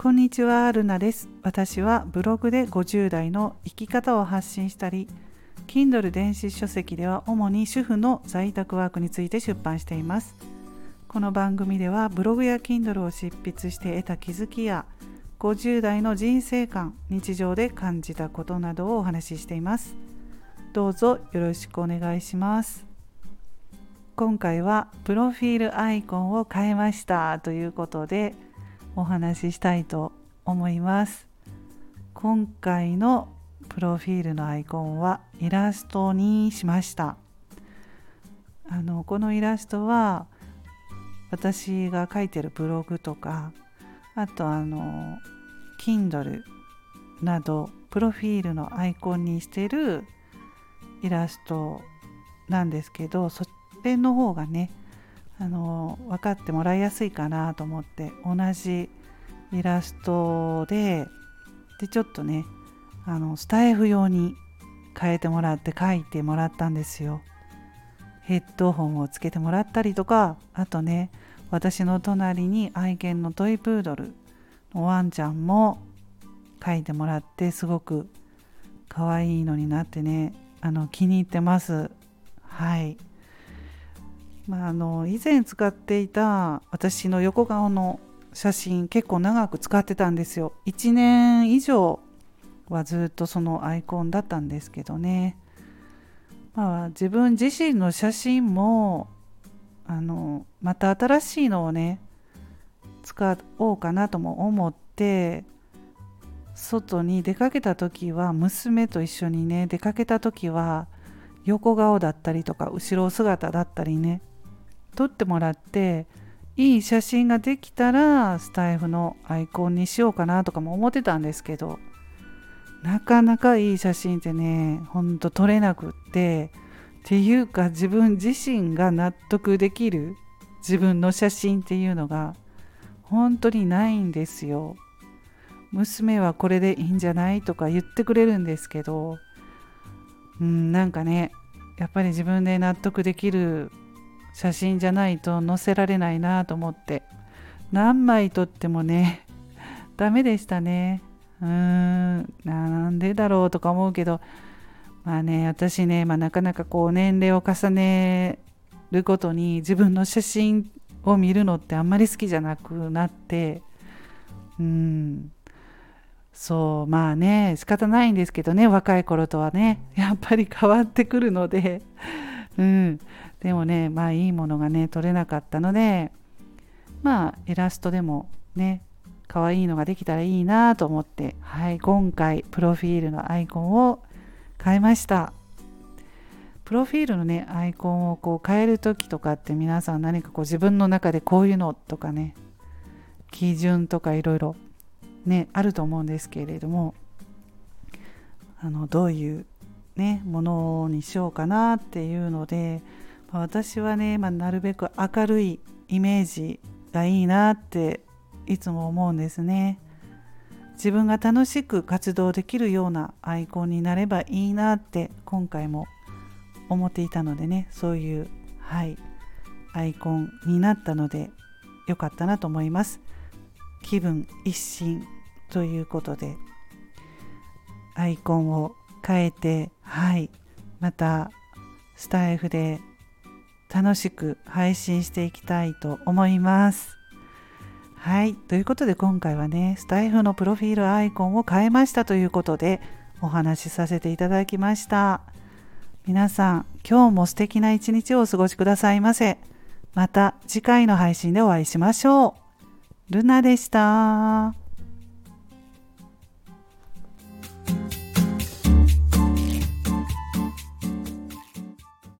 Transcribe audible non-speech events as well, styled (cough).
こんにちは、ルナです。私はブログで50代の生き方を発信したり、Kindle 電子書籍では主に主婦の在宅ワークについて出版しています。この番組ではブログや Kindle を執筆して得た気づきや50代の人生観、日常で感じたことなどをお話ししています。どうぞよろしくお願いします。今回はプロフィールアイコンを変えましたということでお話ししたいと思います。今回のプロフィールのアイコンはイラストにしました。あのこのイラストは私が書いてるブログとかあとあの Kindle などプロフィールのアイコンにしてるイラストなんですけどそれの方がねあの分かってもらいやすいかなと思って同じイラストででちょっとねあのスタイフ用に変えてもらって書いてもらったんですよ。ヘッドホンをつけてもらったりとかあとね私の隣に愛犬のトイプードルのワンちゃんも書いてもらってすごく可愛いのになってねあの気に入ってます。はい。まあ、あの以前使っていた私の横顔の写真結構長く使ってたんですよ。1年以上はずっとそのアイコンだったんですけどね。まあ自分自身の写真もあのまた新しいのをね使おうかなとも思って外に出かけた時は娘と一緒にね出かけた時は横顔だったりとか後ろ姿だったりね撮ってもらっていい写真ができたらスタイフのアイコンにしようかなとかも思ってたんですけどなかなかいい写真ってねほんと撮れなくってっていうか自分自身が納得できる自分の写真っていうのが本当にないんですよ。娘はこれでいいんじゃないとか言ってくれるんですけどうんなんかねやっぱり自分で納得できる写真じゃないと載せられないなと思って。何枚撮ってもね (laughs) ダメでしたね。うーんなんでだろうとか思うけど。まあね私ね、まあ、なかなかこう年齢を重ねるごとに自分の写真を見るのってあんまり好きじゃなくなって。うん。そうまあね仕方ないんですけどね若い頃とはね。やっぱり変わってくるので。うん。でもねまあいいものがね撮れなかったのでまあイラストでもね可愛いのができたらいいなと思ってはい今回プロフィールのアイコンを変えました。プロフィールのねアイコンをこう変える時とかって皆さん何かこう自分の中でこういうのとかね基準とかいろいろねあると思うんですけれどもあのどういうねものにしようかなっていうので私はね、まあ、なるべく明るいイメージがいいなっていつも思うんですね。自分が楽しく活動できるようなアイコンになればいいなって今回も思っていたのでねそういうはいアイコンになったのでよかったなと思います気分一新ということでアイコンを変えてはいまたスタイフで楽しく配信していきたいと思います。はい。ということで今回はね、スタイフのプロフィールアイコンを変えましたということでお話しさせていただきました。皆さん、今日も素敵な一日をお過ごしくださいませ。また次回の配信でお会いしましょう。ルナでした。